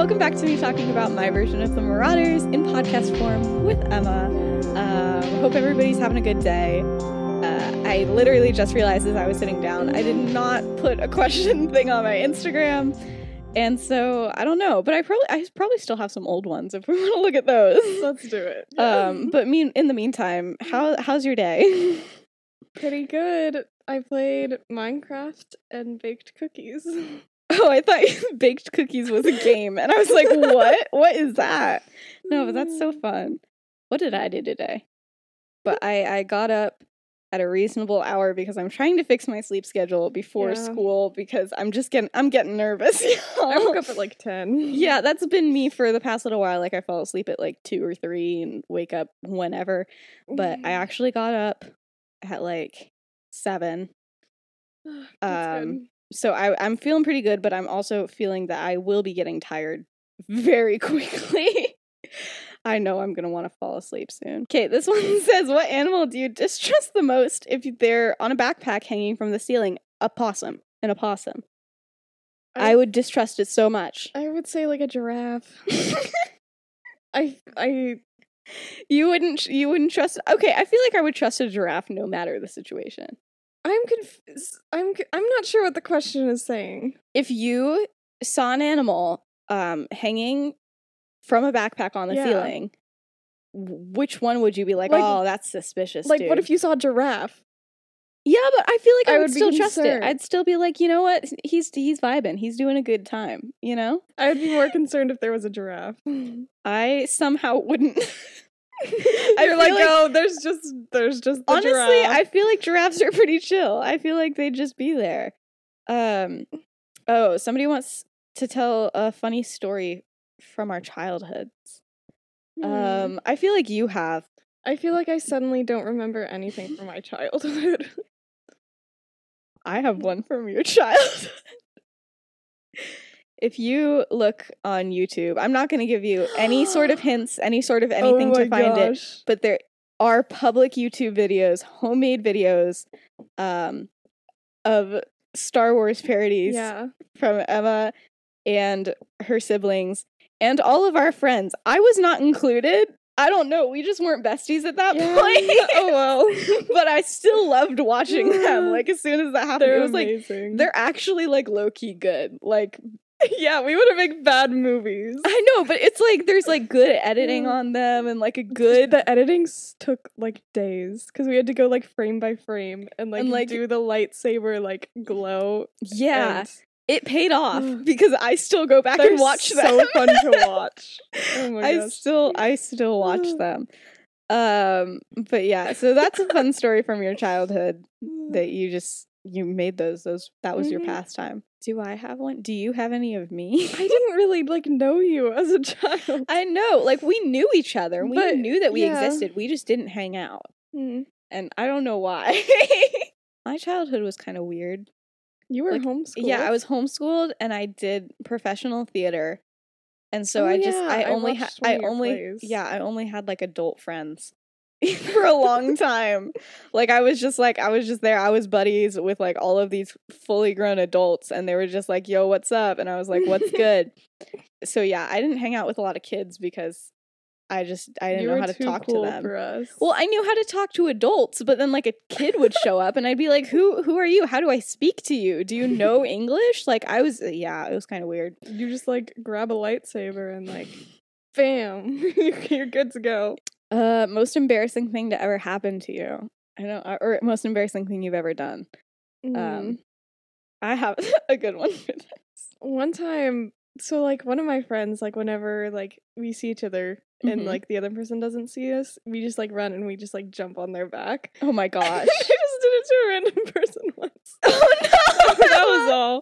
welcome back to me talking about my version of the Marauders in podcast form with Emma. Um, hope everybody's having a good day. Uh, I literally just realized as I was sitting down, I did not put a question thing on my Instagram, and so I don't know. But I probably I probably still have some old ones if we want to look at those. Let's do it. Um, but mean in the meantime, how how's your day? Pretty good. I played Minecraft and baked cookies. Oh, I thought baked cookies was a game, and I was like, "What? what is that?" No, but that's so fun. What did I do today? But I I got up at a reasonable hour because I'm trying to fix my sleep schedule before Yeah. school because I'm just getting I'm getting nervous. I woke up at like 10. yeah, that's been me for the past little while. Like I fall asleep at like two or three and wake up whenever. But I actually got up at like seven. That's um, so I, I'm feeling pretty good, but I'm also feeling that I will be getting tired very quickly. I know I'm gonna want to fall asleep soon. Okay, this one says, "What animal do you distrust the most if they're on a backpack hanging from the ceiling? A possum. An opossum. I, I- would distrust it so much. I would say like a giraffe. I I You wouldn't. You wouldn't trust. Okay, I feel like I would trust a giraffe no matter the situation. I'm confused. I'm I'm not sure what the question is saying. if you saw an animal um hanging from a backpack on the Yeah. ceiling which one would you be like, Like- oh that's suspicious Like what if you saw a giraffe? yeah but i feel like i, I would, would still trust it i'd still be like you know what he's he's vibing he's doing a good time you know I would be more concerned if there was a giraffe. i somehow wouldn't I You're like, like- oh, there's just there's just the honestly giraffe. i feel like giraffes are pretty chill i feel like they'd just be there um oh somebody wants to tell a funny story from our childhoods Hmm. um i feel like you have I feel like I suddenly don't remember anything from my childhood. I have one from your childhood. If you look on YouTube, I'm not going to give you any sort of hints, any sort of anything oh to find it, but there are public YouTube videos, homemade videos um of Star Wars parodies Yeah. from Emma and her siblings and all of our friends. I was not included. I don't know. We just weren't besties at that Yeah. point. oh well. but I still loved watching them. Like as soon as that happened, They're it was like they're actually like low key good. Like yeah, we would have made bad movies. I know, but it's like there's like good editing on them and like a good The editing took like days because we had to go like frame by frame and like, And, like- do the lightsaber like glow. yeah. and It paid off because I still go back they're and watch them. so fun to watch. Oh my I gosh. still I still watch them. Um but yeah, so that's a fun story from your childhood that you just you made those those that was your Mhm. pastime. Do I have one? Do you have any of me? I didn't really like know you as a child. I know, like we knew each other. We But, knew that we yeah. existed. We just didn't hang out. Hmm. And I don't know why. My childhood was kind of weird. You were Like, homeschooled. Yeah, I was homeschooled and I did professional theater. And so Oh, I just yeah, I I only had watched one I only yeah, I only had like adult friends for a long time. Like I was just like I was just there. I was buddies with like all of these fully grown adults and they were just like, "Yo, what's up?" And I was like, "What's good?" so yeah, I didn't hang out with a lot of kids because I just I didn't you know how to talk cool to them. Well, I knew how to talk to adults, but then like a kid would show up and I'd be like, "Who who are you? How do I speak to you? Do you know English?" Like I was yeah, it was kind of weird. you just like grab a lightsaber and like, bam, you're good to go. Uh most embarrassing thing to ever happen to you. I know uh, or most embarrassing thing you've ever done. Mm. Um I have a good one for this. one time so like one of my friends like whenever like we see each other and Mhm. like the other person doesn't see us we just like run and we just like jump on their back Oh my gosh! I just did it to a random person once oh no. that was all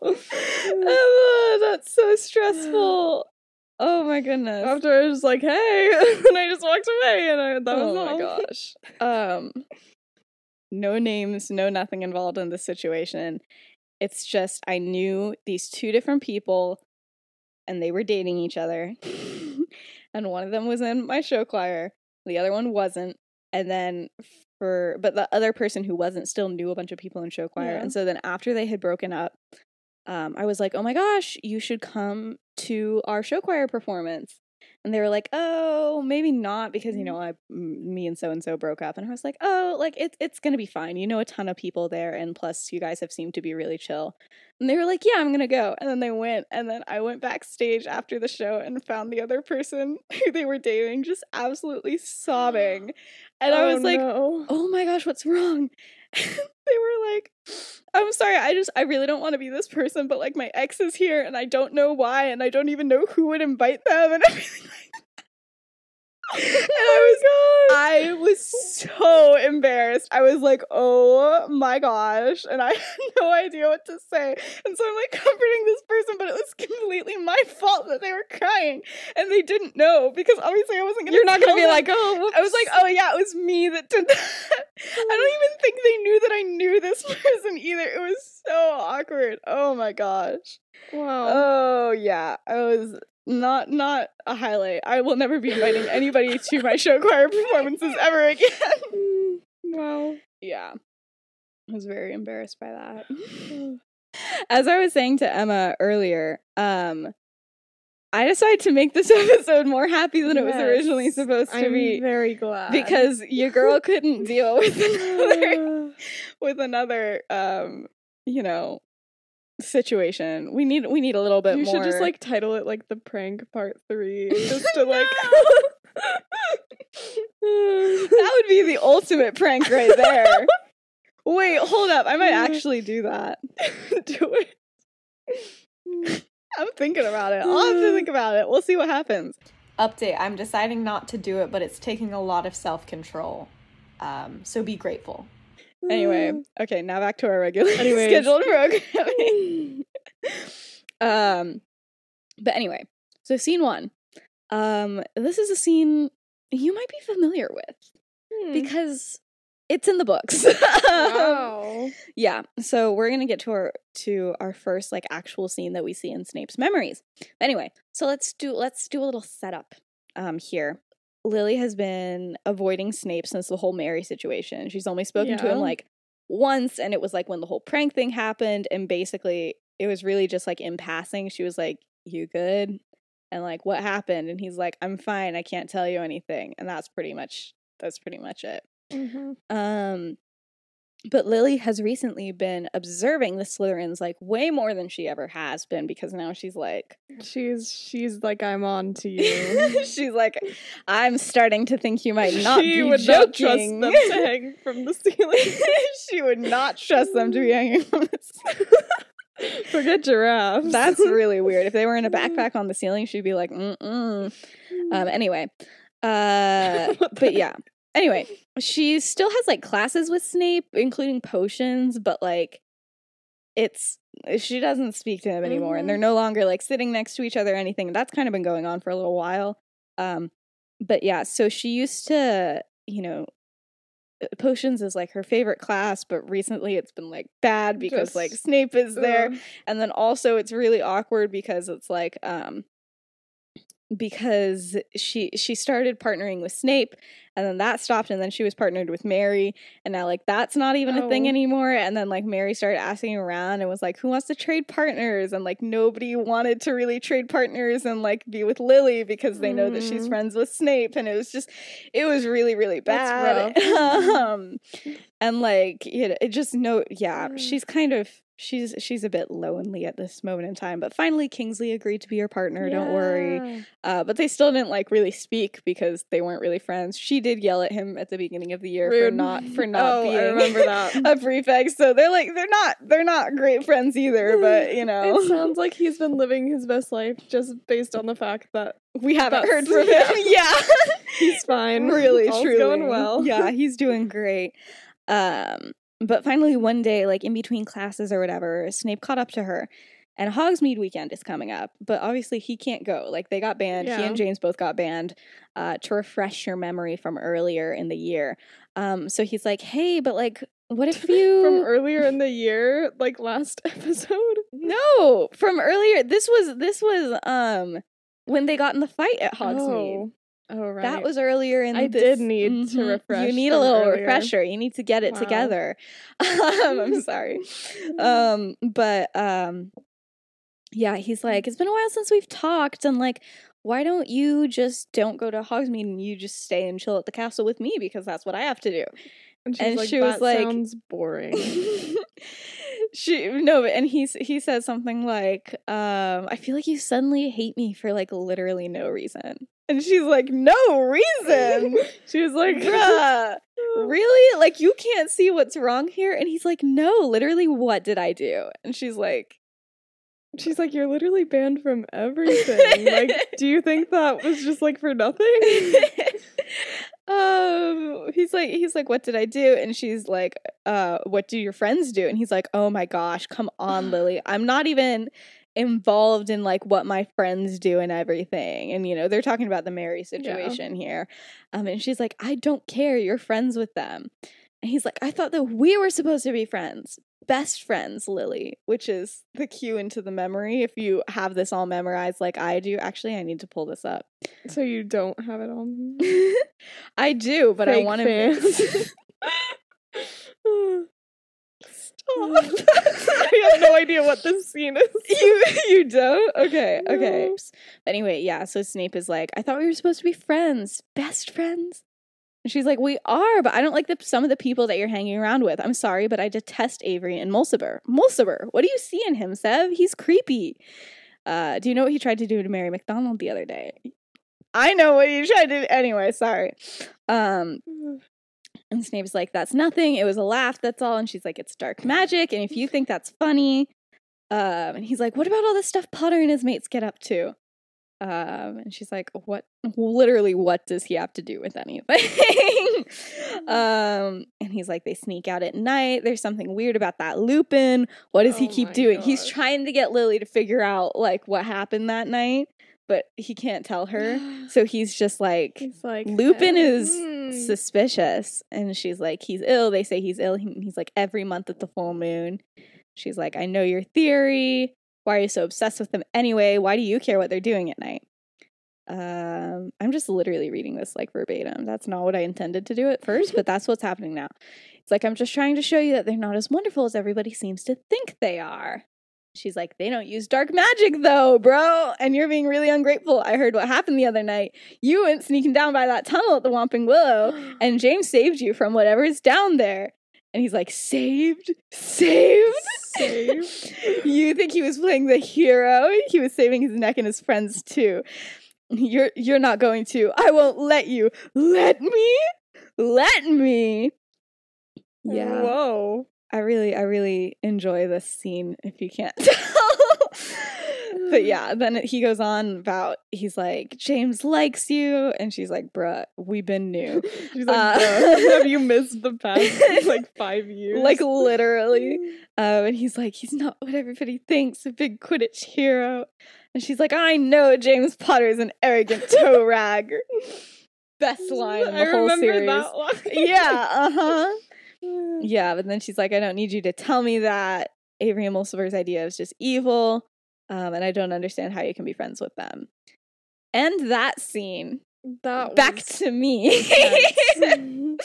Emma, that's so stressful. Oh my goodness. after i was just like hey and i just walked away and I, that was oh all my gosh. Um no names, no nothing involved in this situation. It's just I knew these two different people and they were dating each other. and one of them was in my show choir, the other one wasn't. And then for but the other person who wasn't still knew a bunch of people in show choir. Yeah. And so then after they had broken up, um, I was like, "Oh my gosh, you should come to our show choir performance." And they were like, "Oh, maybe not because you mm-hmm. know, I me and so and so broke up." And I was like, "Oh, like it's it's gonna be fine. You know, a ton of people there, and plus, you guys have seemed to be really chill." And they were like, "Yeah, I'm gonna go." And then they went, and then I went backstage after the show and found the other person who they were dating just absolutely sobbing, and I Oh, was like, no. oh my gosh, what's wrong? they were like, I'm sorry, I just, I really don't want to be this person, but like my ex is here and I don't know why and I don't even know who would invite them. And everything like And oh I was, I was so embarrassed. I was like, oh my gosh. And I had no idea what to say. And so I'm like comforting this person, but it was completely my fault that they were crying. And they didn't know because obviously I wasn't going to You're not gonna be them. like, oh, I was like, oh yeah, it was me that did that. I don't even think they knew that I knew this person either. It was so awkward. Oh my gosh. wow. Oh yeah, I was not not a highlight. I will never be inviting anybody to my show choir performances ever again. Wow. yeah, I was very embarrassed by that. As I was saying to Emma earlier, um. I decided to make this episode more happy than it was originally supposed to I'm be very glad because your girl couldn't deal with another with another um you know situation. We need we need a little bit more. you more should just like title it like the prank part three, just to like. that would be the ultimate prank right there. Wait hold up. I might actually do that. Do it. i'm thinking about it. I'll have to think about it. We'll see what happens. Update i'm deciding not to do it but it's taking a lot of self-control. Um so be grateful Anyway, okay, now back to our regular scheduled programming. um, but anyway, so scene one. Um, this is a scene you might be familiar with Hmm. because it's in the books. wow. yeah, so we're gonna get to our to our first like actual scene that we see in Snape's memories. Anyway, so let's do let's do a little setup um here. Lily has been avoiding Snape since the whole Mary situation. She's only spoken to him like once, and it was like when the whole prank thing happened, and basically it was really just like in passing. She was like, "You good?" and like, "What happened?" And he's like, "I'm fine. I can't tell you anything." And that's pretty much that's pretty much it. Mhm. Um, but Lily has recently been observing the Slytherins like way more than she ever has been because now she's like, She's she's like I'm on to you. she's like, I'm starting to think you might not she be would joking. not trust them to hang from the ceiling. she would not trust them to be hanging from the ceiling. Forget giraffes. That's really weird. If they were in a backpack on the ceiling, she'd be like, mm mm. Um, anyway, uh, but yeah. Anyway, she still has like classes with Snape, including potions, but like it's she doesn't speak to him anymore, and they're Mhm. no longer like sitting next to each other or anything. That's kind of been going on for a little while. Um, but yeah, so she used to, you know, uh, potions is like her favorite class, but recently it's been like bad because like Snape is there, Ugh. and then also it's really awkward because it's like um because she she started partnering with Snape and then that stopped and then she was partnered with Mary and now like that's not even a thing Oh. anymore and then like Mary started asking around and was like who wants to trade partners and like nobody wanted to really trade partners and like be with Lily because they know that she's Mm. friends with Snape and it was just it was really really bad um and like you know, it just no yeah Mm. she's kind of she's she's a bit lonely at this moment in time but finally kingsley agreed to be her partner don't worry. Uh, but they still didn't like really speak because they weren't really friends. She did yell at him at the beginning of the year for not for not Oh, I being remember that. a prefect. So they're like they're not they're not great friends either but you know. It sounds like he's been living his best life just based on the fact that we haven't that's- heard from him. Yeah. He's fine. really All's truly. going well. yeah he's doing great. Um but finally one day like in between classes or whatever snape caught up to her and hogsmeade weekend is coming up but obviously he can't go. Like they got banned. Yeah. he and james both got banned uh, to refresh your memory from earlier in the year. Um so he's like hey but like what if you From earlier in the year, like last episode. no from earlier this was this was um when they got in the fight at hogsmeade. Oh, oh right. That was earlier in the I this- did need to Mhm. refresh You need a little earlier. refresher. You need to get it Wow. together. um, I'm sorry. Um, but um yeah, he's like, it's been a while since we've talked, and like, why don't you just don't go to Hogsmeade and you just stay and chill at the castle with me because that's what I have to do. And, she's And like, she was "That like- sounds boring. she no, and he's he says something like, um, I feel like you suddenly hate me for like literally no reason. And she's like, no reason. she was like, Bruh, really? Like you can't see what's wrong here? And he's like, no, literally, what did I do? And she's like, She's like, you're literally banned from everything. like, do you think that was just like for nothing? um he's like he's like what did i do and she's like uh what do your friends do and he's like oh my gosh come on lily i'm not even involved in like what my friends do and everything. And you know they're talking about the mary situation here. Um and she's like i don't care. You're friends with them. And he's like i thought that we were supposed to be friends. Best friends lily which is the cue into the memory. If you have this all memorized like i do actually i need to pull this up. So you don't have it on. I do, but I want to. I have no idea what this scene is. you you don't? Okay, okay. No. But anyway, yeah. So Snape is like, I thought we were supposed to be friends, best friends. And she's like, We are, but I don't like the some of the people that you're hanging around with. I'm sorry, but I detest Avery and Mulciber. Mulciber, what do you see in him, Sev? He's creepy. Uh, do you know what he tried to do to Mary Macdonald the other day? I know what he tried to. Do. Anyway, sorry. Um, and Snape's like, that's nothing. It was a laugh. That's all. And she's like, it's dark magic. And if you think that's funny, um, and he's like, what about all this stuff Potter and his mates get up to? Um, and she's like, what? Literally, what does he have to do with anything? um, and he's like, they sneak out at night. There's something weird about that Lupin. What does he Oh keep my doing? He's trying to get Lily to figure out like what happened that night, but he can't tell her. So he's just like, He's like Lupin is "Hmm." suspicious. And she's like, he's ill. They say he's ill. He's like, every month at the full moon. She's like, I know your theory. Why are you so obsessed with them anyway? Why do you care what they're doing at night? Um, I'm just literally reading this like verbatim. That's not what I intended to do at first, but that's what's happening now. It's like, I'm just trying to show you that they're not as wonderful as everybody seems to think they are. She's like, they don't use dark magic though, bro. And you're being really ungrateful. I heard what happened the other night. You went sneaking down by that tunnel at the Whomping Willow, and James saved you from whatever's down there. And he's like, saved? Saved? Saved? you think he was playing the hero? He was saving his neck and his friends too. You're you're not going to. I won't let you. Let me? Let me. Yeah. Whoa. I really, I really enjoy this scene. If you can't tell, but yeah, then he goes on about he's like James likes you, and she's like, "Bruh, we've been new." She's like, Uh, "Bro, have you missed the past like five years? like literally. Um, and he's like, he's not what everybody thinks, a big Quidditch hero. And she's like, I know James Potter is an arrogant toe rag. Best line in the I whole remember series. that line. Yeah, uh huh. Yeah, but then she's like, I don't need you to tell me that Avery and Mulciber's idea is just evil, um, and I don't understand how you can be friends with them. And that scene That back to me.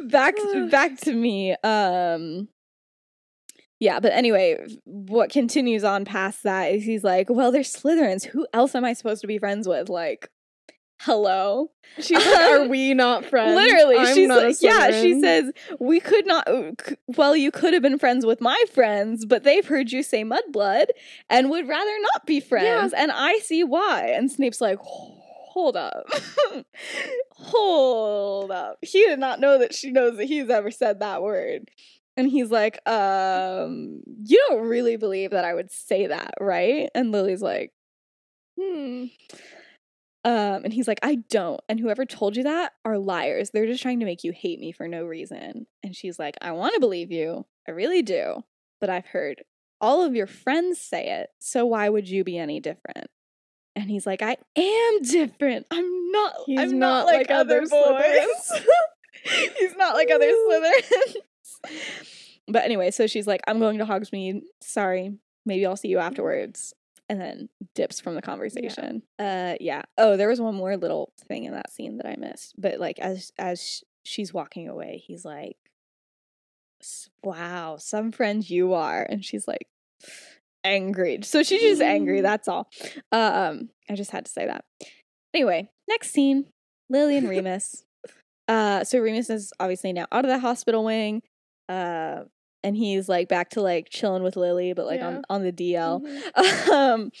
back back to me. Um yeah, but anyway, what continues on past that is he's like, "Well, they're Slytherins. Who else am I supposed to be friends with?" Like, hello. She's like, are we not friends? Literally, I'm she's not like, yeah, she says, we could not, uh, well, you could have been friends with my friends, but they've heard you say mudblood and would rather not be friends. And I see why. And Snape's like, hold up. hold up. He did not know that she knows that he's ever said that word. And he's like, um, you don't really believe that I would say that, right? And Lily's like, hmm. Um, and he's like, I don't. And whoever told you that are liars. They're just trying to make you hate me for no reason. And she's like, I want to believe you. I really do. But I've heard all of your friends say it. So why would you be any different? And he's like, I am different. I'm not. He's I'm not not, like, like other other boys. he's not like other Slytherins. but anyway, so she's like, I'm going to Hogsmeade. Sorry. Maybe I'll see you afterwards and then dips from the conversation. Uh yeah. Oh, there was one more little thing in that scene that I missed. But like as as she's walking away, he's like "S- wow, some friend you are and she's like angry. So she's just angry, that's all. Um I just had to say that. Anyway, next scene, Lily and Remus. uh so Remus is obviously now out of the hospital wing. Uh and he's like back to like chilling with Lily, but like Yeah. on, on the DL. Mhm. um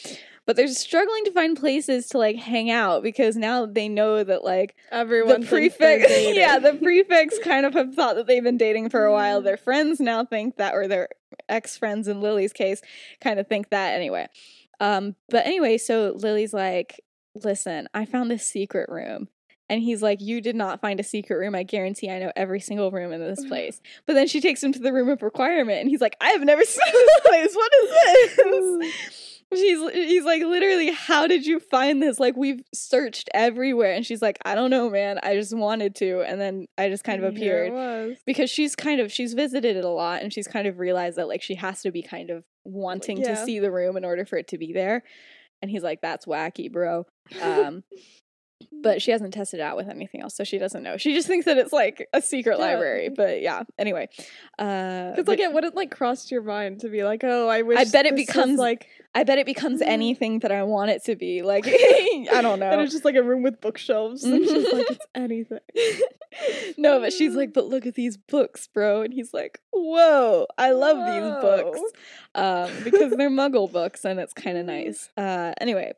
but they're struggling to find places to like hang out because now they know that like Everyone the prefects yeah the prefects kind of have thought that they've been dating for a while Mm. their friends now think that or their ex-friends in lily's case kind of think that anyway um but anyway so lily's like listen i found this secret room and he's like you did not find a secret room. I guarantee i know every single room in this place. But then she takes him to the room of requirement and he's like i have never seen this place. What is this? She's he's like literally how did you find this? Like we've searched everywhere. And she's like I don't know man. I just wanted to. And then I just kind of appeared. because she's kind of she's visited it a lot and she's kind of realized that like she has to be kind of wanting to Yeah. see the room in order for it to be there. And he's like that's wacky bro. Um but she hasn't tested it out with anything else so she doesn't know she just thinks that it's like a secret Yeah. library but yeah anyway uh Because but like it wouldn't like crossed your mind to be like, oh, I wish. I bet it becomes like I bet it becomes anything that I want it to be like I don't know and it's just like a room with bookshelves. And she's like, it's anything. no, but she's like, but look at these books, bro. And he's like, whoa, I love these books. Um, because they're muggle books and it's kind of nice. Uh, anyway,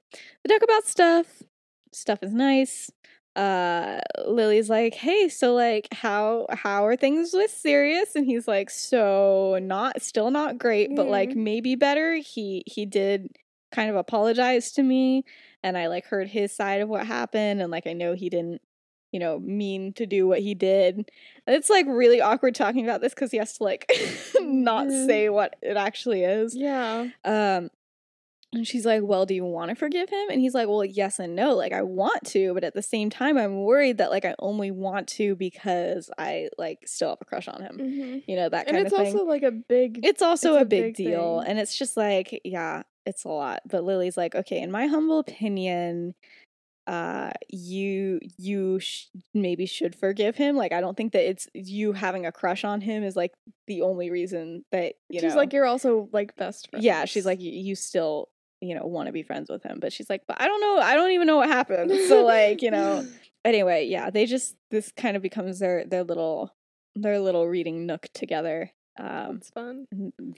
they talk about stuff. Stuff is nice. Uh, Lily's like, hey, so like, how how are things with Sirius? And he's like, so not still not great, but like Mm. maybe better. He he did kind of apologize to me, and I like heard his side of what happened, and like I know he didn't you know, mean to do what he did. And it's like really awkward talking about this because he has to like not Mhm. say what it actually is. Yeah. Um and she's like, Well, do you want to forgive him? And he's like, Well, yes and no. Like, I want to, but at the same time, I'm worried that like I only want to because I like still have a crush on him. hmm You know, that kind of thing. And it's also like a big. it's also it's a, a big, big deal. thing. And it's just like, yeah, it's a lot. But Lily's like, Okay, in my humble opinion, uh you you sh- maybe should forgive him like i don't think that it's you having a crush on him is like the only reason that you she's know like, you're also like best friends. yeah she's like you, you still you know want to be friends with him but she's like but i don't know i don't even know what happened so like you know anyway yeah they just this kind of becomes their their little their little reading nook together um it's fun.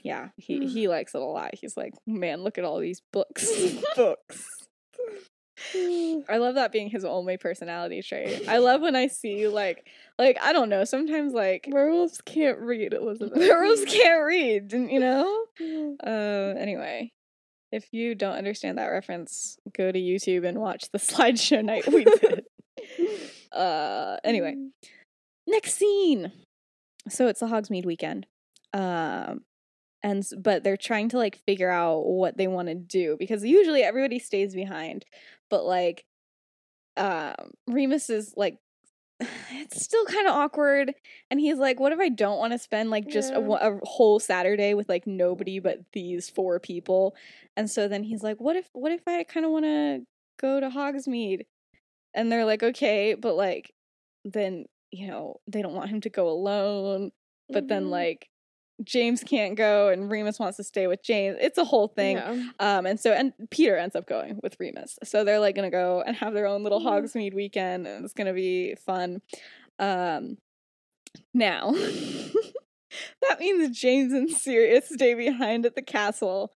yeah he he likes it a lot he's like man look at all these books books I love that being his only personality trait. I love when I see like like I don't know, sometimes like Werewolves can't read, Elizabeth. werewolves can't read, you know? Mm. Uh anyway. If you don't understand that reference, go to YouTube and watch the slideshow night we did. uh anyway, next scene. So it's the Hogsmeade weekend. Um and but they're trying to like figure out what they want to do because usually everybody stays behind but like um Remus is like it's still kind of awkward and he's like what if I don't want to spend like just a, Yeah. wa- a whole Saturday with like nobody but these four people and so then he's like what if what if I kind of want to go to Hogsmeade and they're like okay but like then you know they don't want him to go alone but then Mhm. like James can't go and Remus wants to stay with James. It's a whole thing. Yeah. Um and so and Peter ends up going with Remus. So they're like gonna go and have their own little Yeah. Hogsmeade weekend and it's gonna be fun. Um now that means James and Sirius stay behind at the castle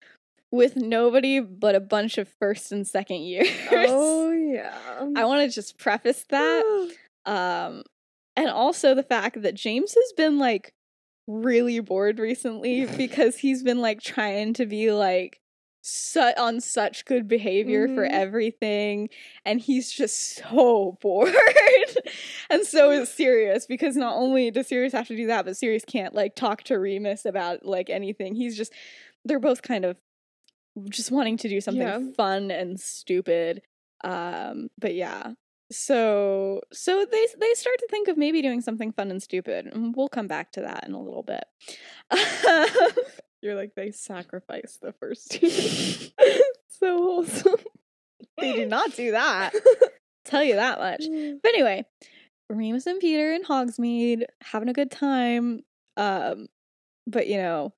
with nobody but a bunch of first and second years. Oh yeah. I want to just preface that um and also the fact that James has been like really bored recently because he's been like trying to be like su- on such good behavior for Mhm. everything and he's just so bored and so is Sirius because not only does Sirius have to do that but Sirius can't like talk to Remus about like anything he's just they're both kind of just wanting to do something Yeah. fun and stupid um but yeah so so they they start to think of maybe doing something fun and stupid and we'll come back to that in a little bit You're like they sacrifice the first year. so wholesome. they do not do that tell you that much but anyway remus and peter in hogsmeade having a good time um but you know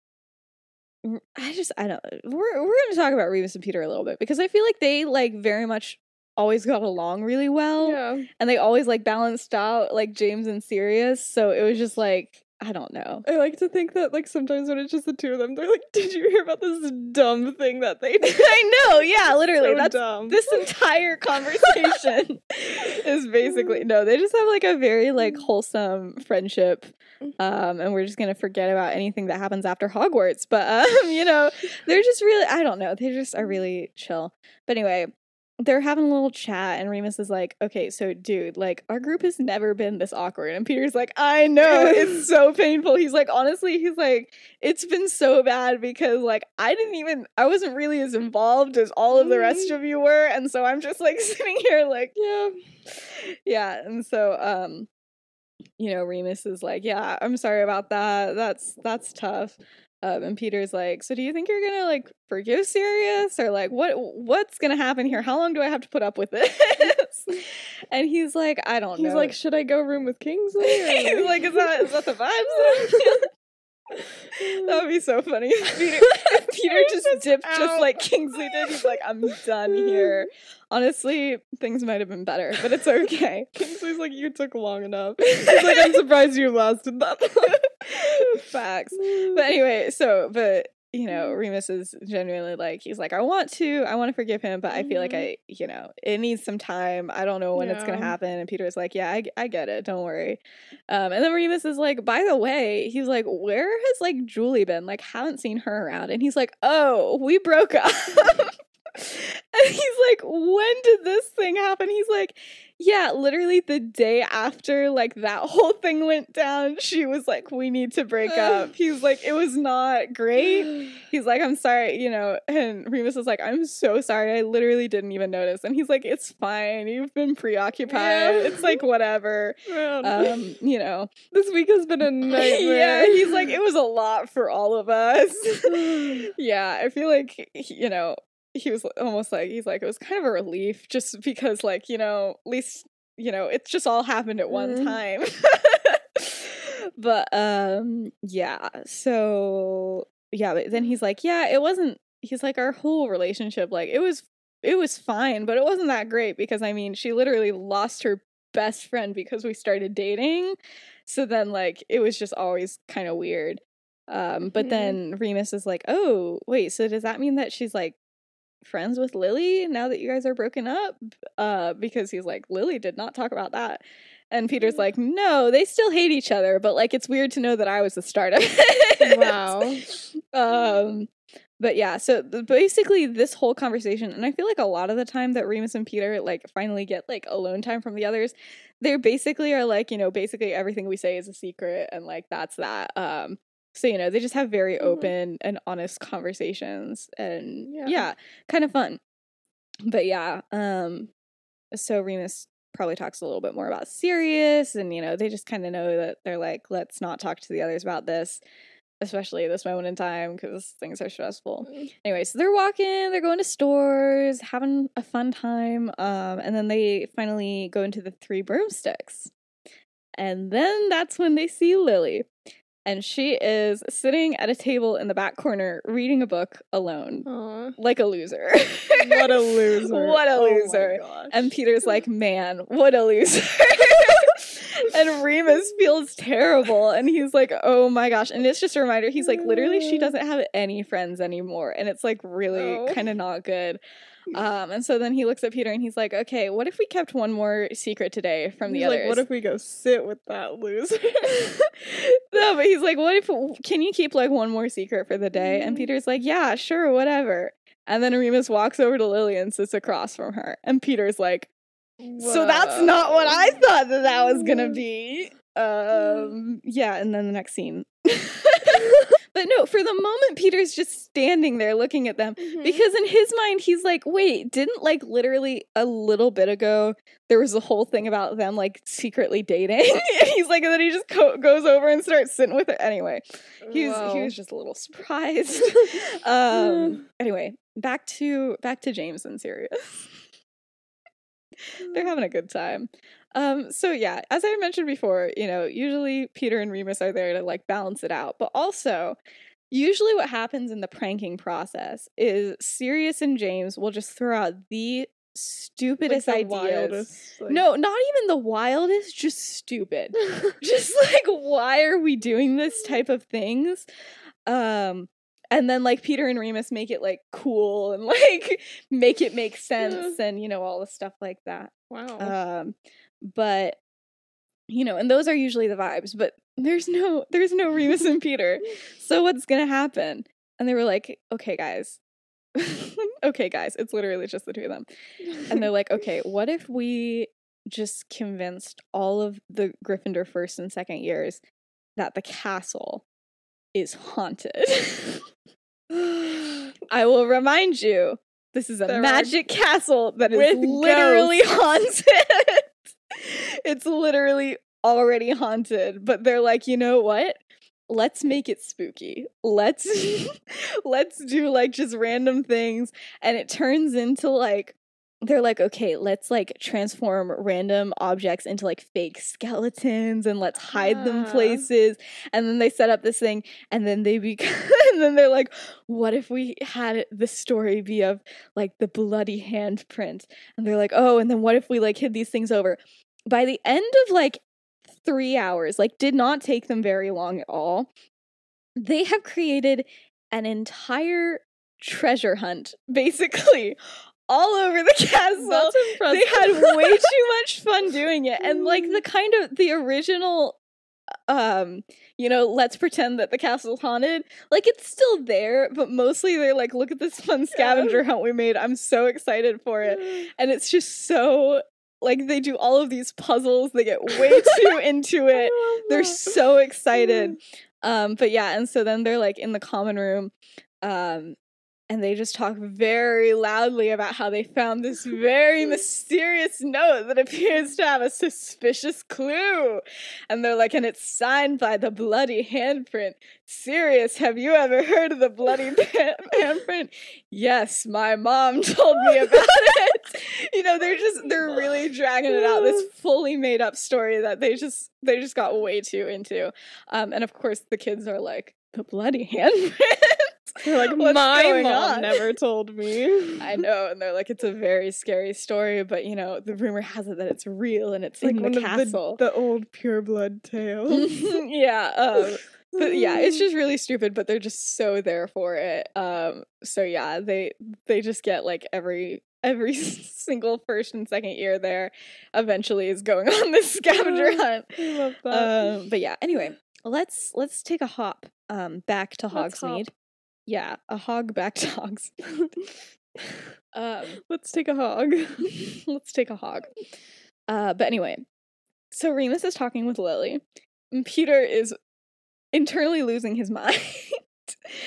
I just I don't we're we're gonna talk about Remus and Peter a little bit because I feel like they like very much always got along really well yeah. and they always like balanced out like James and Sirius. So it was just like I don't know. I like to think that like sometimes when it's just the two of them, they're like, "Did you hear about this dumb thing that they did?" I know, yeah, literally. so that's dumb. this entire conversation is basically no they just have like a very like wholesome friendship um and we're just gonna forget about anything that happens after hogwarts but um you know they're just really i don't know they just are really chill but anyway they're having a little chat and remus is like okay so dude like our group has never been this awkward. And peter's like i know it's so painful. He's like honestly he's like it's been so bad because like i didn't even i wasn't really as involved as all of the rest of you were and so i'm just like sitting here like yeah. yeah and so um you know remus is like yeah i'm sorry about that. That's that's tough um, and peter's like so do you think you're gonna like forgive sirius? Or like what what's gonna happen here? How long do i have to put up with this? And he's like i don't He's know. He's like, "Should I go room with Kingsley?" he's like is that is that the vibes that I'm feeling?" that would be so funny if peter, if peter just dipped just like kingsley did he's like i'm done here honestly things might have been better but it's okay Kingsley's like, "You took long enough." He's like, "I'm surprised you lasted that long." Facts. But anyway, so but you know, Remus is genuinely like he's like, I want to, I want to forgive him, but I feel like Mhm. I, you know, it needs some time. I don't know when it's gonna happen. And Peter's like, Yeah, I, I get it. Don't worry. Um, and then Remus is like, By the way, he's like, Where has like Julie been? Like, haven't seen her around. And he's like, Oh, we broke up. he's like, When did this thing happen? He's like, yeah, literally the day after like that whole thing went down, she was like, "We need to break up." He's like, "It was not great." He's like, "I'm sorry," you know. And Remus is like, "I'm so sorry. I literally didn't even notice." And he's like, "It's fine. You've been preoccupied. Yeah. It's like whatever." Um, you know. this week has been a nightmare. yeah, he's like, "It was a lot for all of us." yeah, I feel like you know he was almost like he's like it was kind of a relief just because like you know at least you know it's just all happened at one Mhm. time but um yeah so yeah but then he's like yeah it wasn't he's like our whole relationship like it was it was fine but it wasn't that great because i mean she literally lost her best friend because we started dating so then like it was just always kind of weird um but Mhm. then remus is like oh wait so does that mean that she's like friends with lily now that you guys are broken up uh because he's like lily did not talk about that and peter's Mm. like no they still hate each other but like it's weird to know that i was the start of it wow. um but yeah so basically this whole conversation and i feel like a lot of the time that remus and peter like finally get like alone time from the others they basically are like you know basically everything we say is a secret and like that's that um so you know they just have very Mhm. open and honest conversations and Yeah. yeah kind of fun. But yeah um so remus probably talks a little bit more about Sirius and you know they just kind of know that they're like let's not talk to the others about this especially at this moment in time because things are stressful. Anyway so they're walking they're going to stores having a fun time um and then they finally go into the three broomsticks. And then that's when they see lily and she is sitting at a table in the back corner reading a book alone Aw. like a loser What a loser. what a Oh loser gosh. and Peter's like, man, what a loser. and Remus feels terrible. And he's like, oh my gosh. And it's just a reminder, he's like, literally, she mm. doesn't have any friends anymore. And it's like really Oh. kind of not good. Um, and so then he looks at Peter and he's like, okay, what if we kept one more secret today from the He's others? like, what if we go sit with that loser? no, but he's like, what if, can you keep like one more secret for the day? And Mhm. Peter's like, yeah, sure, whatever. And then Remus walks over to Lily and sits across from her. And Peter's like, so that's not what I thought that that was gonna be. Um, yeah, and then the next scene. but no, for the moment, Peter's just standing there looking at them Mhm. because in his mind, he's like, wait, didn't like literally a little bit ago there was a whole thing about them like secretly dating? and he's like, and then he just co- goes over and starts sitting with her. Anyway, he was he was just a little surprised. um, anyway, back to back to James and Sirius they're having a good time. Um, so yeah, as I mentioned before, you know, usually Peter and Remus are there to like balance it out, but also usually what happens in the pranking process is Sirius and James will just throw out the stupidest Like the ideas. wildest, like- No, not even the wildest, just stupid. just like why are we doing this type of things? Um and then like Peter and Remus make it like cool and like make it make sense and you know all the stuff like that. wow. Um but you know, and those are usually the vibes, but there's no there's no Remus and Peter. So what's going to happen? And they were like, "Okay, guys. okay, guys, it's literally just the two of them." And they're like, "Okay, what if we just convinced all of the Gryffindor first and second years that the castle is haunted?" I will remind you, this is a There magic castle that is literally ghosts. haunted. It's literally already haunted, but they're like, you know what? Let's make it spooky. Let's let's do like just random things and it turns into like they're like, okay, let's like transform random objects into like fake skeletons and let's hide them places. And then they set up this thing and then they become, and then they're like, what if we had the story be of like the bloody handprint? And they're like, oh, and then what if we like hid these things over? By the end of like three hours, like did not take them very long at all, they have created an entire treasure hunt, basically, all over the castle. They had way too much fun doing it. And like the kind of the original um you know let's pretend that the castle's haunted like it's still there but mostly they're like look at this fun scavenger hunt we made. I'm so excited for it. And it's just so like they do all of these puzzles. They get way too into it. they're so excited. Um but yeah and so then they're like in the common room um and they just talk very loudly about how they found this very mysterious note that appears to have a suspicious clue. And they're like, and it's signed by the bloody handprint. Sirius, have you ever heard of the bloody handprint? Yes, my mom told me about it. You know, they're just they're really dragging it out. This fully made up story that they just they just got way too into. Um, and of course the kids are like, the bloody handprint. They're like, What's my mom on?" never told me. I know, and they're like, it's a very scary story, but you know, the rumor has it that it's real and it's like in the of the, castle. the old pureblood tales. yeah, um, but yeah, it's just really stupid, but they're just so there for it. Um, so yeah, they they just get like every every single first and second year there eventually is going on this scavenger hunt. I love that. Um, but yeah, anyway, let's let's take a hop um back to. Hogsmeade. Yeah, a hog back to Hogs. um, Let's take a hog. let's take a hog. Uh, but anyway, so Remus is talking with Lily, and Peter is internally losing his mind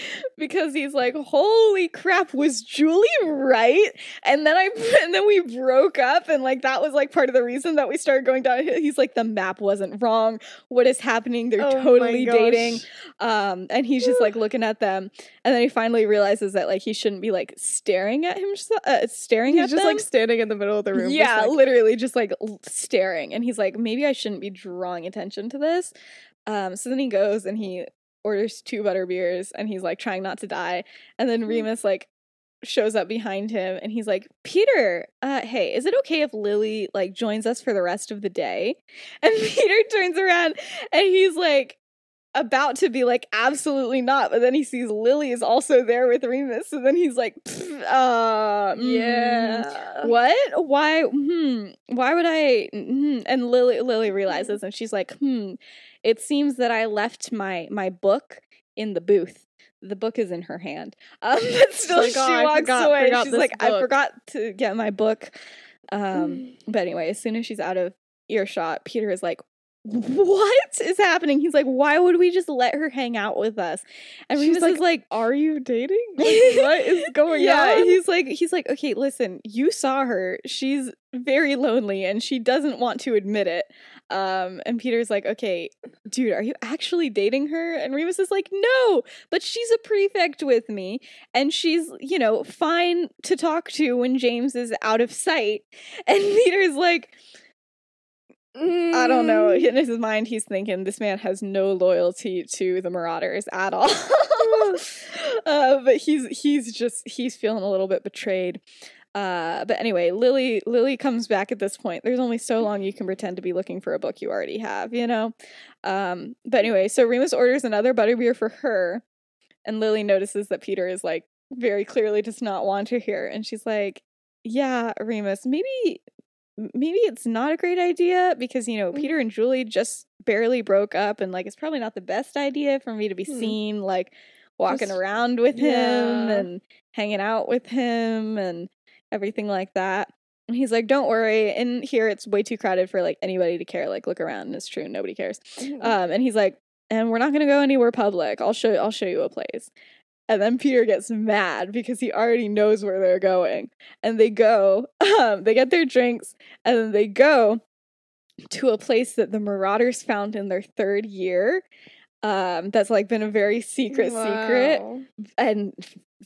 because he's like, "Holy crap, was Julie right?" And then I and then we broke up, and like that was like part of the reason that we started going down. He's like, "The map wasn't wrong. What is happening? They're Oh totally dating." Um, and he's just like looking at them, and then he finally realizes that like he shouldn't be like staring at him, uh, staring He's at just them. like standing in the middle of the room. just, Yeah, like, literally just like staring. And he's like, maybe I shouldn't be drawing attention to this. Um, so then he goes and he orders two butter beers and he's like trying not to die. And then Mhm. Remus like shows up behind him and he's like, Peter, uh, hey, is it okay if Lily like joins us for the rest of the day? And Peter turns around and he's like, about to be like absolutely not. But then he sees lily is also there with remus. So then he's like "Pff, uh mm, yeah. what? Why hmm why would i hmm. and lily lily realizes and she's like hmm it seems that i left my my book in the booth. The book is in her hand. Um but still like, she "Oh, I walks forgot- away forgot she's like i forgot to get my book. Um but anyway as soon as she's out of earshot peter is like what is happening he's like why would we just let her hang out with us and She's Remus is like Are you dating? Like, what is going yeah, on? he's like he's like, okay, listen, you saw her. She's very lonely and she doesn't want to admit it. Um, and Peter's like, okay, dude, are you actually dating her? And Remus is like, no, but she's a prefect with me, and she's, you know, fine to talk to when James is out of sight. And Peter's like, I don't know. Mm. In his mind, he's thinking this man has no loyalty to the Marauders at all. uh, but he's he's just he's feeling a little bit betrayed. Uh, but anyway, Lily Lily comes back at this point. There's only so long you can pretend to be looking for a book you already have, you know. Um, but anyway, so Remus orders another butterbeer for her, and Lily notices that Peter is like very clearly does not want her here, and she's like, "Yeah, Remus, maybe maybe it's not a great idea because you know Mm. Peter and Julie just barely broke up and like it's probably not the best idea for me to be Hmm. seen like walking Just- around with him yeah. and hanging out with him and everything like that. And he's like, "Don't worry. In here it's way too crowded for like anybody to care. Like look around, and it's true, nobody cares." Mm. Um, and he's like, "And we're not gonna go anywhere public. I'll show I'll show you a place." And then Peter gets mad because he already knows where they're going. And they go, um, they get their drinks, and then they go to a place that the Marauders found in their third year. Um, that's like been a very secret secret and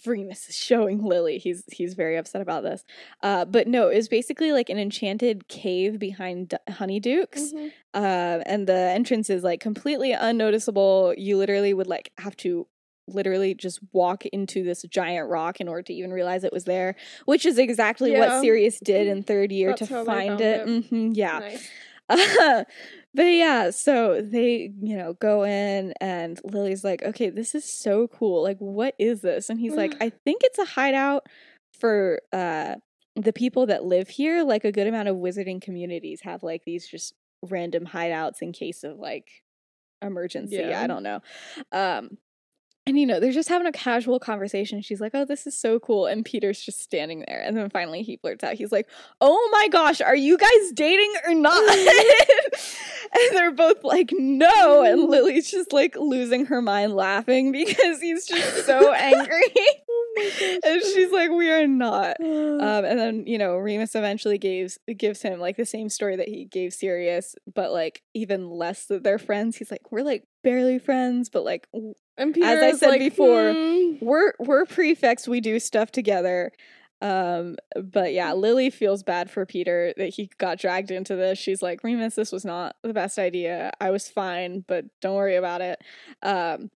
Remus is showing Lily. He's he's very upset about this. Uh, but no, it was basically like an enchanted cave behind D- Honeydukes. Mhm. Uh, and the entrance is like completely unnoticeable. You literally would like have to literally just walk into this giant rock in order to even realize it was there, which is exactly Yeah. what Sirius did in third year That's to find it. it. hmm yeah. Nice. but yeah, so they, you know, go in and Lily's like, okay, this is so cool. Like, what is this? And he's like, I think it's a hideout for uh the people that live here. Like a good amount of wizarding communities have like these just random hideouts in case of like emergency. Yeah. I don't know. Um and you know, they're just having a casual conversation. She's like, "Oh, this is so cool." And Peter's just standing there. And then finally he blurts out, he's like, "Oh my gosh, are you guys dating or not?" and they're both like, "No." And Lily's just like losing her mind laughing because he's just so angry. Oh and she's like, "We are not." Um, and then you know Remus eventually gives gives him like the same story that he gave Sirius, but like even less that they're friends. He's like, we're like barely friends, but like as I said like, before, "Hmm." we're we're prefects. We do stuff together. Um, but yeah, Lily feels bad for Peter that he got dragged into this. She's like, Remus, this was not the best idea. I was fine, but don't worry about it. Um,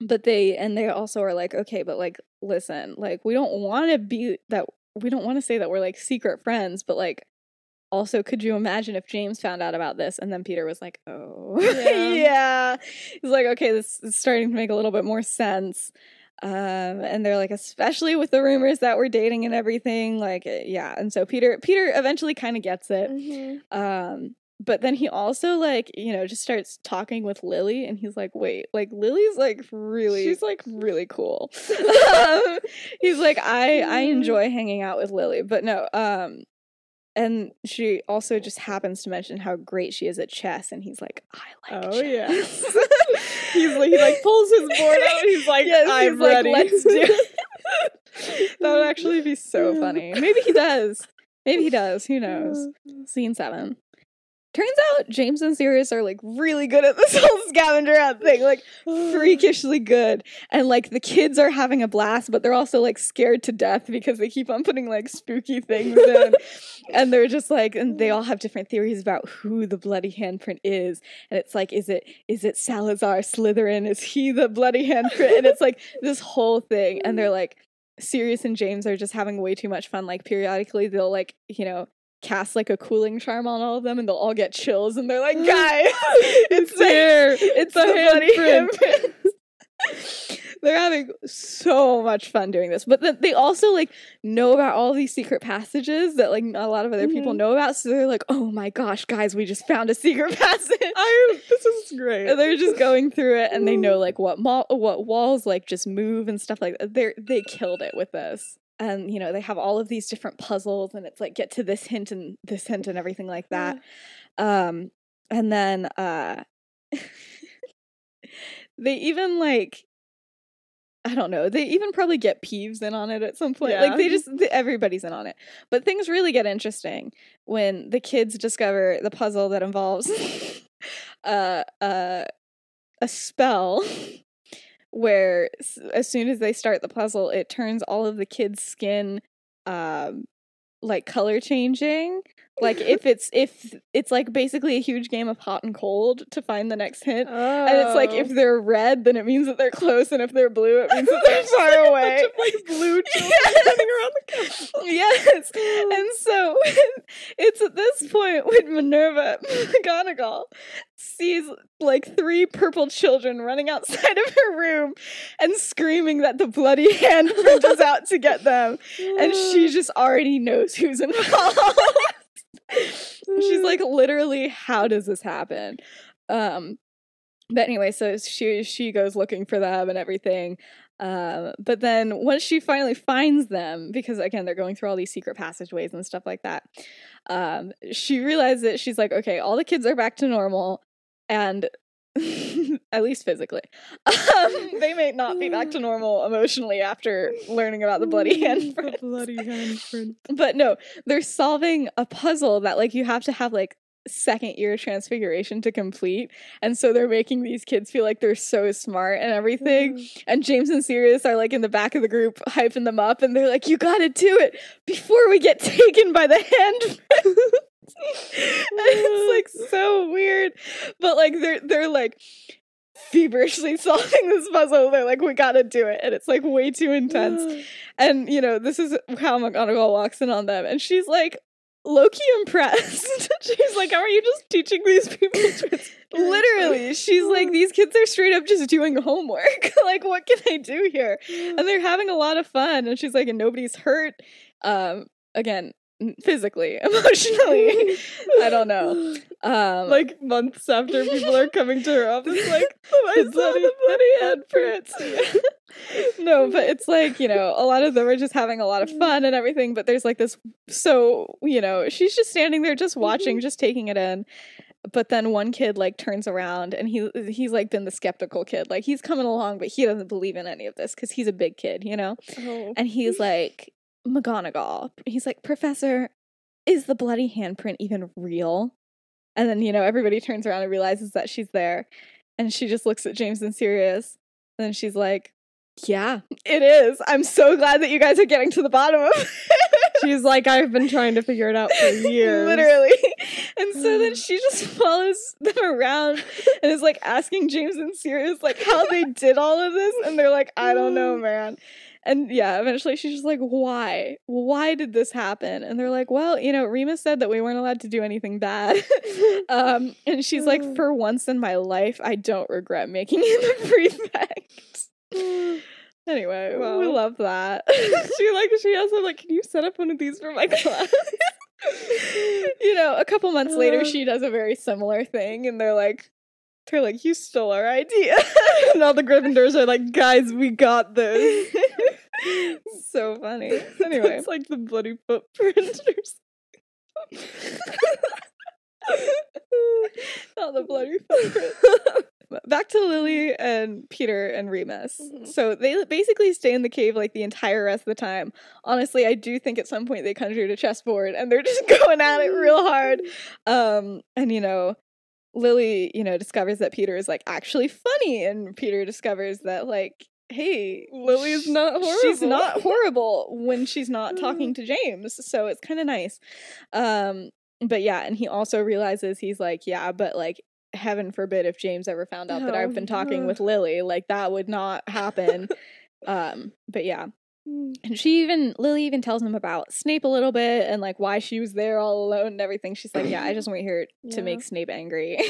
but they and they also are like, okay, but like, listen, like we don't want to be that. We don't want to say that we're like secret friends, but like. Also, could you imagine if James found out about this and then Peter was like, "Oh, Yeah. yeah." He's like, "Okay, this is starting to make a little bit more sense." Um, and they're like, especially with the rumors that we're dating and everything, like, uh, yeah. And so Peter, Peter eventually kind of gets it. Mhm. Um, but then he also like, you know, just starts talking with Lily, and he's like, wait, like Lily's like really, She's like really cool. um, he's like, I I enjoy hanging out with Lily, but no, um. And she also just happens to mention how great she is at chess, and he's like, "I like Oh, yeah. He's like he like pulls his board out. and He's like, Yes, I'm he's like, ready. "Let's do it." that would actually be so funny. Maybe he does. Maybe he does. Who knows? Scene seven. Turns out James and Sirius are like really good at this whole scavenger hunt thing, like freakishly good. And like the kids are having a blast, but they're also like scared to death because they keep on putting like spooky things in. and they're just like, and they all have different theories about who the bloody handprint is. And it's like, is it is it Salazar Slytherin? Is he the bloody handprint? And it's like this whole thing. And they're like, Sirius and James are just having way too much fun. Like periodically they'll like, you know, cast like a cooling charm on all of them and they'll all get chills and they're like, guys, it's here. it's the the, handprint." They're having so much fun doing this, but then they also like know about all these secret passages that like not a lot of other people Mhm. know about. So they're like, "Oh my gosh, guys, we just found a secret passage!" I this is great. And they're just going through it, and they know like what what walls like just move and stuff like that. They they killed it with this, and you know they have all of these different puzzles, and it's like get to this hint and this hint and everything like that. Um, and then uh, they even like. I don't know. They even probably get Peeves in on it at some point. Like they just th- everybody's in on it. But things really get interesting when the kids discover the puzzle that involves uh, uh, a spell where as soon as they start the puzzle, it turns all of the kids' skin um, like color changing Like if it's if it's like basically a huge game of hot and cold to find the next hint. Oh. And it's like if oh. they're red, then it means that they're close, and if they're blue, it means that they're far away. Bunch of, like blue children Yes. running around the castle. yes. Oh. And so it's at this point when Minerva McGonagall sees like three purple children running outside of her room and screaming that the bloody handprint is out to get them. And she just already knows who's involved. She's like, literally, how does this happen? Um, but anyway, so she she goes looking for them and everything. Um, but then once she finally finds them, because again they're going through all these secret passageways and stuff like that, um, she realizes that she's like, okay, all the kids are back to normal, and at least physically, um, they may not be back to normal emotionally after learning about the bloody The handprint bloody handprint. but no, they're solving a puzzle that like you have to have like second year transfiguration to complete. And so they're making these kids feel like they're so smart and everything. And James and Sirius are like in the back of the group hyping them up and they're like, You gotta do it before we get taken by the hand. it's like so weird. But like they're they're like feverishly solving this puzzle. They're like, we gotta do it. And it's like way too intense. And you know, this is how McGonagall walks in on them, and she's like low-key impressed. she's like, "How are you just teaching these people?" Literally, she's like, "These kids are straight up just doing homework. like, what can I do here?" And they're having a lot of fun. And she's like, "And nobody's hurt." Um, again, physically, emotionally, I don't know. Um, like months after people are coming to her office, like, I the saw the bloody handprints. no, but it's like, you know, a lot of them are just having a lot of fun and everything, but there's like this so, you know, she's just standing there just watching, just taking it in. But then one kid like turns around and he he's like been the skeptical kid. Like he's coming along, but he doesn't believe in any of this because he's a big kid, you know? oh. And he's like, McGonagall. He's like, Professor, is the bloody handprint even real? And then, you know, everybody turns around and realizes that she's there. And she just looks at James and Sirius. And then she's like, Yeah, it is. I'm so glad that you guys are getting to the bottom of it. She's like, I've been trying to figure it out for years. Literally. And so then she just follows them around and is like asking James and Sirius like how they did all of this. And they're like, I don't know, man. And yeah, eventually she's just like, why? Why did this happen? And they're like, well, you know, Remus said that we weren't allowed to do anything bad. um, and she's like, for once in my life, I don't regret making him a prefect. Anyway, we love that. she like she also like, can you set up one of these for my class? you know, a couple months later, she does a very similar thing, and they're like, they're like, you stole our idea. and all the Gryffindors are like, guys, we got this. So funny. Anyway, it's like the bloody footprint. or not the bloody footprint. Back to Lily and Peter and Remus. Mhm. So they basically stay in the cave like the entire rest of the time. Honestly, I do think at some point they conjured a chessboard and they're just going at it real hard. Um, and you know, Lily, you know, discovers that Peter is like actually funny, and Peter discovers that like, hey, Lily's not She's horrible. not horrible when she's not talking to James, so it's kind of nice. Um, but yeah, and he also realizes he's like, yeah, but like. Heaven forbid if James ever found out that Oh, I've been talking with Lily, like that would not happen. um, but yeah, and she even Lily even tells him about Snape a little bit and like why she was there all alone and everything. She's like, yeah, I just went here to make Snape angry.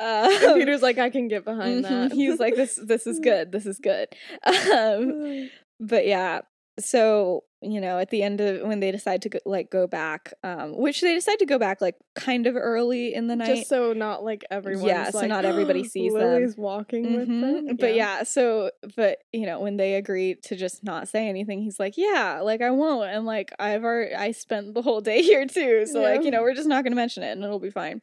Um, Peter's like, I can get behind mhm, that. He's like, this this is good. This is good. Um, but yeah, so you know, at the end of when they decide to go, like go back, um, which they decide to go back like kind of early in the night. Just so not like everyone. Yeah, so not everybody sees them. Lily's walking with Mhm, them. But yeah, so but you know when they agree to just not say anything, he's like, "Yeah, like I won't." And like I've already I spent the whole day here too, so like you know we're just not going to mention it and it'll be fine.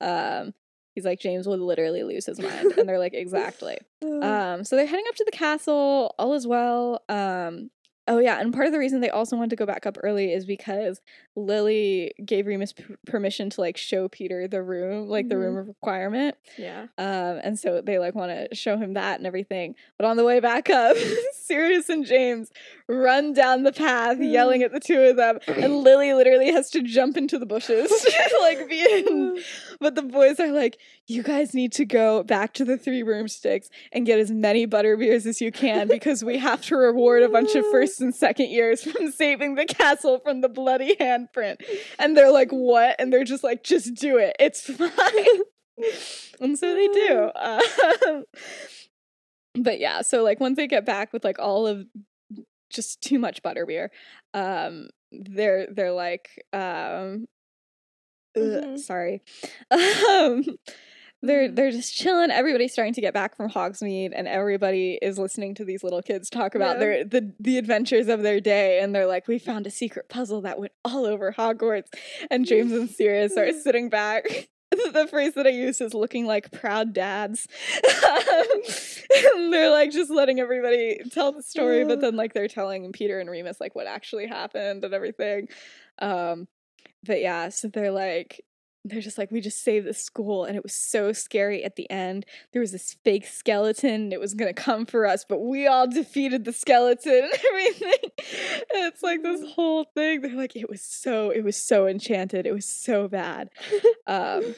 Um, he's like James will literally lose his mind, and they're like exactly. Um, so they're heading up to the castle. All is well. Um, oh yeah, and part of the reason they also wanted to go back up early is because Lily gave Remus p- permission to like show Peter the room, like the Mhm. room requirement. Yeah. Um, and so they like want to show him that and everything. But on the way back up, Sirius and James run down the path, yelling at the two of them, and Lily literally has to jump into the bushes to like be in. But the boys are like, "You guys need to go back to the Three Broomsticks and get as many butterbeers as you can because we have to reward a bunch of first and second years from saving the castle from the bloody handprint." And they're like, "What?" And they're just like, "Just do it. It's fine." and so they do. Um, but yeah, so like once they get back with like all of just too much butterbeer, um, they're they're like, um, ugh, Mhm. sorry, um, they're they're just chilling. Everybody's starting to get back from Hogsmeade, and everybody is listening to these little kids talk about Yeah. their the the adventures of their day, and they're like, "We found a secret puzzle that went all over Hogwarts," and James and Sirius are sitting back. The phrase that I use is looking like proud dads. and they're like just letting everybody tell the story, but then like they're telling Peter and Remus like what actually happened and everything. Um, but yeah, so they're like, they're just like, we just saved the school, and it was so scary at the end. There was this fake skeleton, it was gonna come for us, but we all defeated the skeleton and everything. And it's like this whole thing. They're like, it was so, it was so enchanted. It was so bad. Um,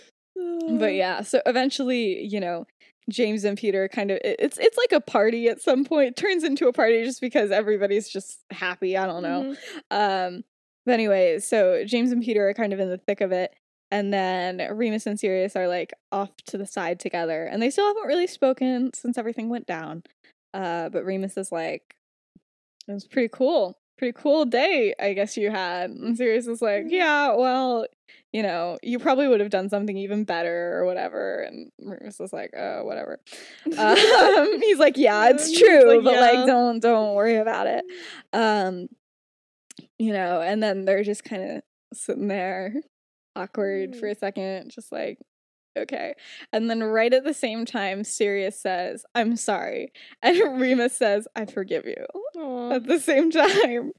but yeah, so eventually, you know, James and Peter kind of it's it's like a party at some point. It turns into a party just because everybody's just happy. I don't know. Mhm. Um, but anyway, so James and Peter are kind of in the thick of it, and then Remus and Sirius are like off to the side together, and they still haven't really spoken since everything went down. Uh, but Remus is like, it was pretty cool, pretty cool day, I guess you had. And Sirius is like, yeah, well, you know, you probably would have done something even better or whatever. And Remus is like, oh, whatever. Um, he's like, yeah, it's true, like, but "Yeah." like, don't don't worry about it. Um, you know, and then they're just kind of sitting there, awkward for a second, just like, okay. And then right at the same time, Sirius says, "I'm sorry," and Remus says, "I forgive you." Aw. At the same time,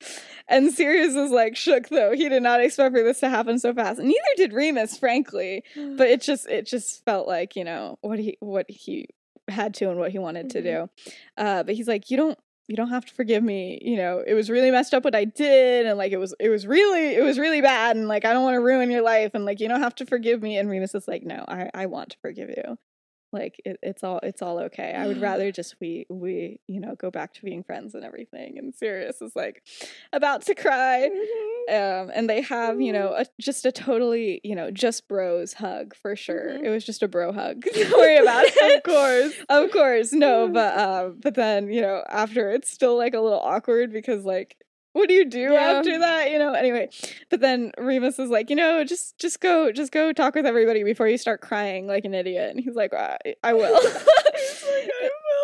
and Sirius is like shook though. He did not expect for this to happen so fast, and neither did Remus, frankly but it just it just felt like you know what he what he had to and what he wanted to Mhm. do uh but he's like you don't you don't have to forgive me you know it was really messed up what i did and like it was it was really it was really bad and like i don't want to ruin your life and like you don't have to forgive me and remus is like no i i want to forgive you like it, it's all it's all okay i would rather just we we you know go back to being friends and everything and sirius is like about to cry Mhm. um, and they have you know a, just a totally you know just bros hug for sure. Mhm. It was just a bro hug. Don't worry about it. Of course. of course, no, but um, but then you know after it's still like a little awkward because like. What do you do Yeah. after that? You know. Anyway, but then Remus is like, you know, just just go, just go talk with everybody before you start crying like an idiot. And he's like, I, I will. he's like,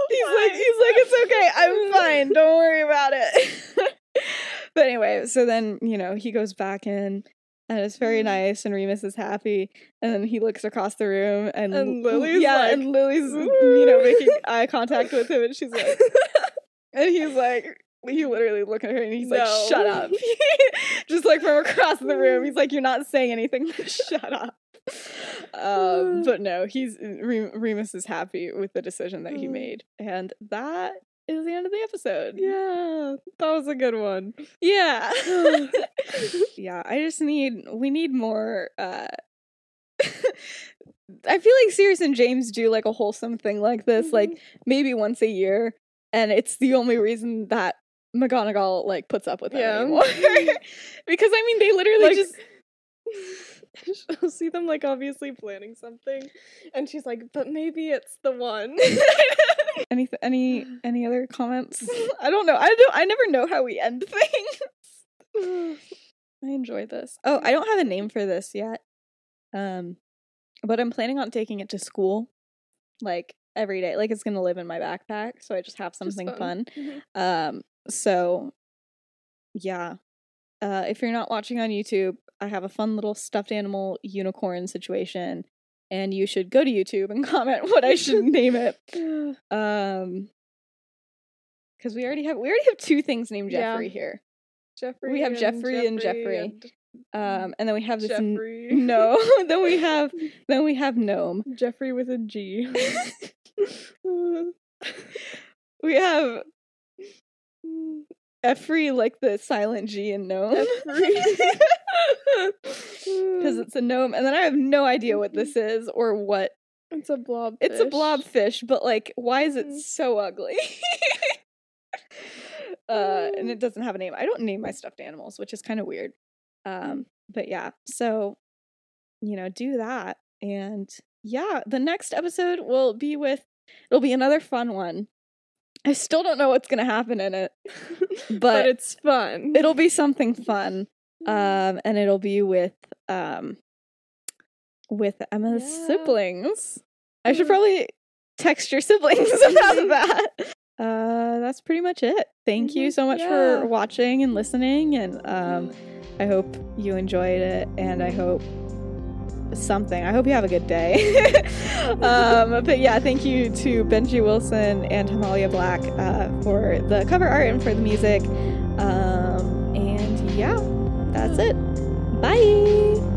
he's like, he's like, it's okay. I'm fine. Don't worry about it. but anyway, so then, you know, he goes back in and it's very Mhm. nice and Remus is happy. And then he looks across the room and, And Lily's yeah, like, and Lily's, you know, making eye contact with him and she's like, and he's like, he literally looking at her and he's like, shut up. Just like from across the room. He's like, you're not saying anything. shut up. Um, but no, he's Remus is happy with the decision that he Mm. made. And that is the end of the episode. yeah, that was a good one. Yeah. yeah, I just need we need more uh I feel like Sirius and James do like a wholesome thing like this, like Mm-hmm. maybe once a year, and it's the only reason that McGonagall like puts up with them Yeah. anymore. because I mean, they literally Like- just She'll see them like obviously planning something, and she's like, "But maybe it's the one." any any any other comments? I don't know. I don't. I never know how we end things. I enjoy this. Oh, I don't have a name for this yet. Um, but I'm planning on taking it to school, like every day. Like it's gonna live in my backpack, so I just have something fun. fun. Mhm. Um, so yeah. Uh, if you're not watching on YouTube, I have a fun little stuffed animal unicorn situation, and you should go to YouTube and comment what I should name it. Um, because we already have we already have two things named Yeah. Jeffrey here. Jeffrey. We have and Jeffrey and Jeffrey. and Um, and then we have this n- no. then we have then we have gnome. Jeffrey with a G. We have Effrey like the silent G in gnome. Because it's a gnome, and then I have no idea what this is or what it's a blob. It's a blobfish, but like, why is it Mm. so ugly? uh, and it doesn't have a name. I don't name my stuffed animals, which is kind of weird. Um, but yeah, so you know, do that, and yeah, the next episode will be with. It'll be another fun one. I still don't know what's gonna happen in it, but, but it's fun. it'll be something fun. Um, and it'll be with um, with Emma's Yeah. siblings. I should Mm. probably text your siblings about that. Uh, that's pretty much it. Thank you Mhm. so much Yeah. for watching and listening, and um, I hope you enjoyed it, and I hope something. I hope you have a good day. um, but yeah, thank you to Benji Wilson and Hamalia Black uh, for the cover art and for the music. Um, and yeah, that's it. Bye.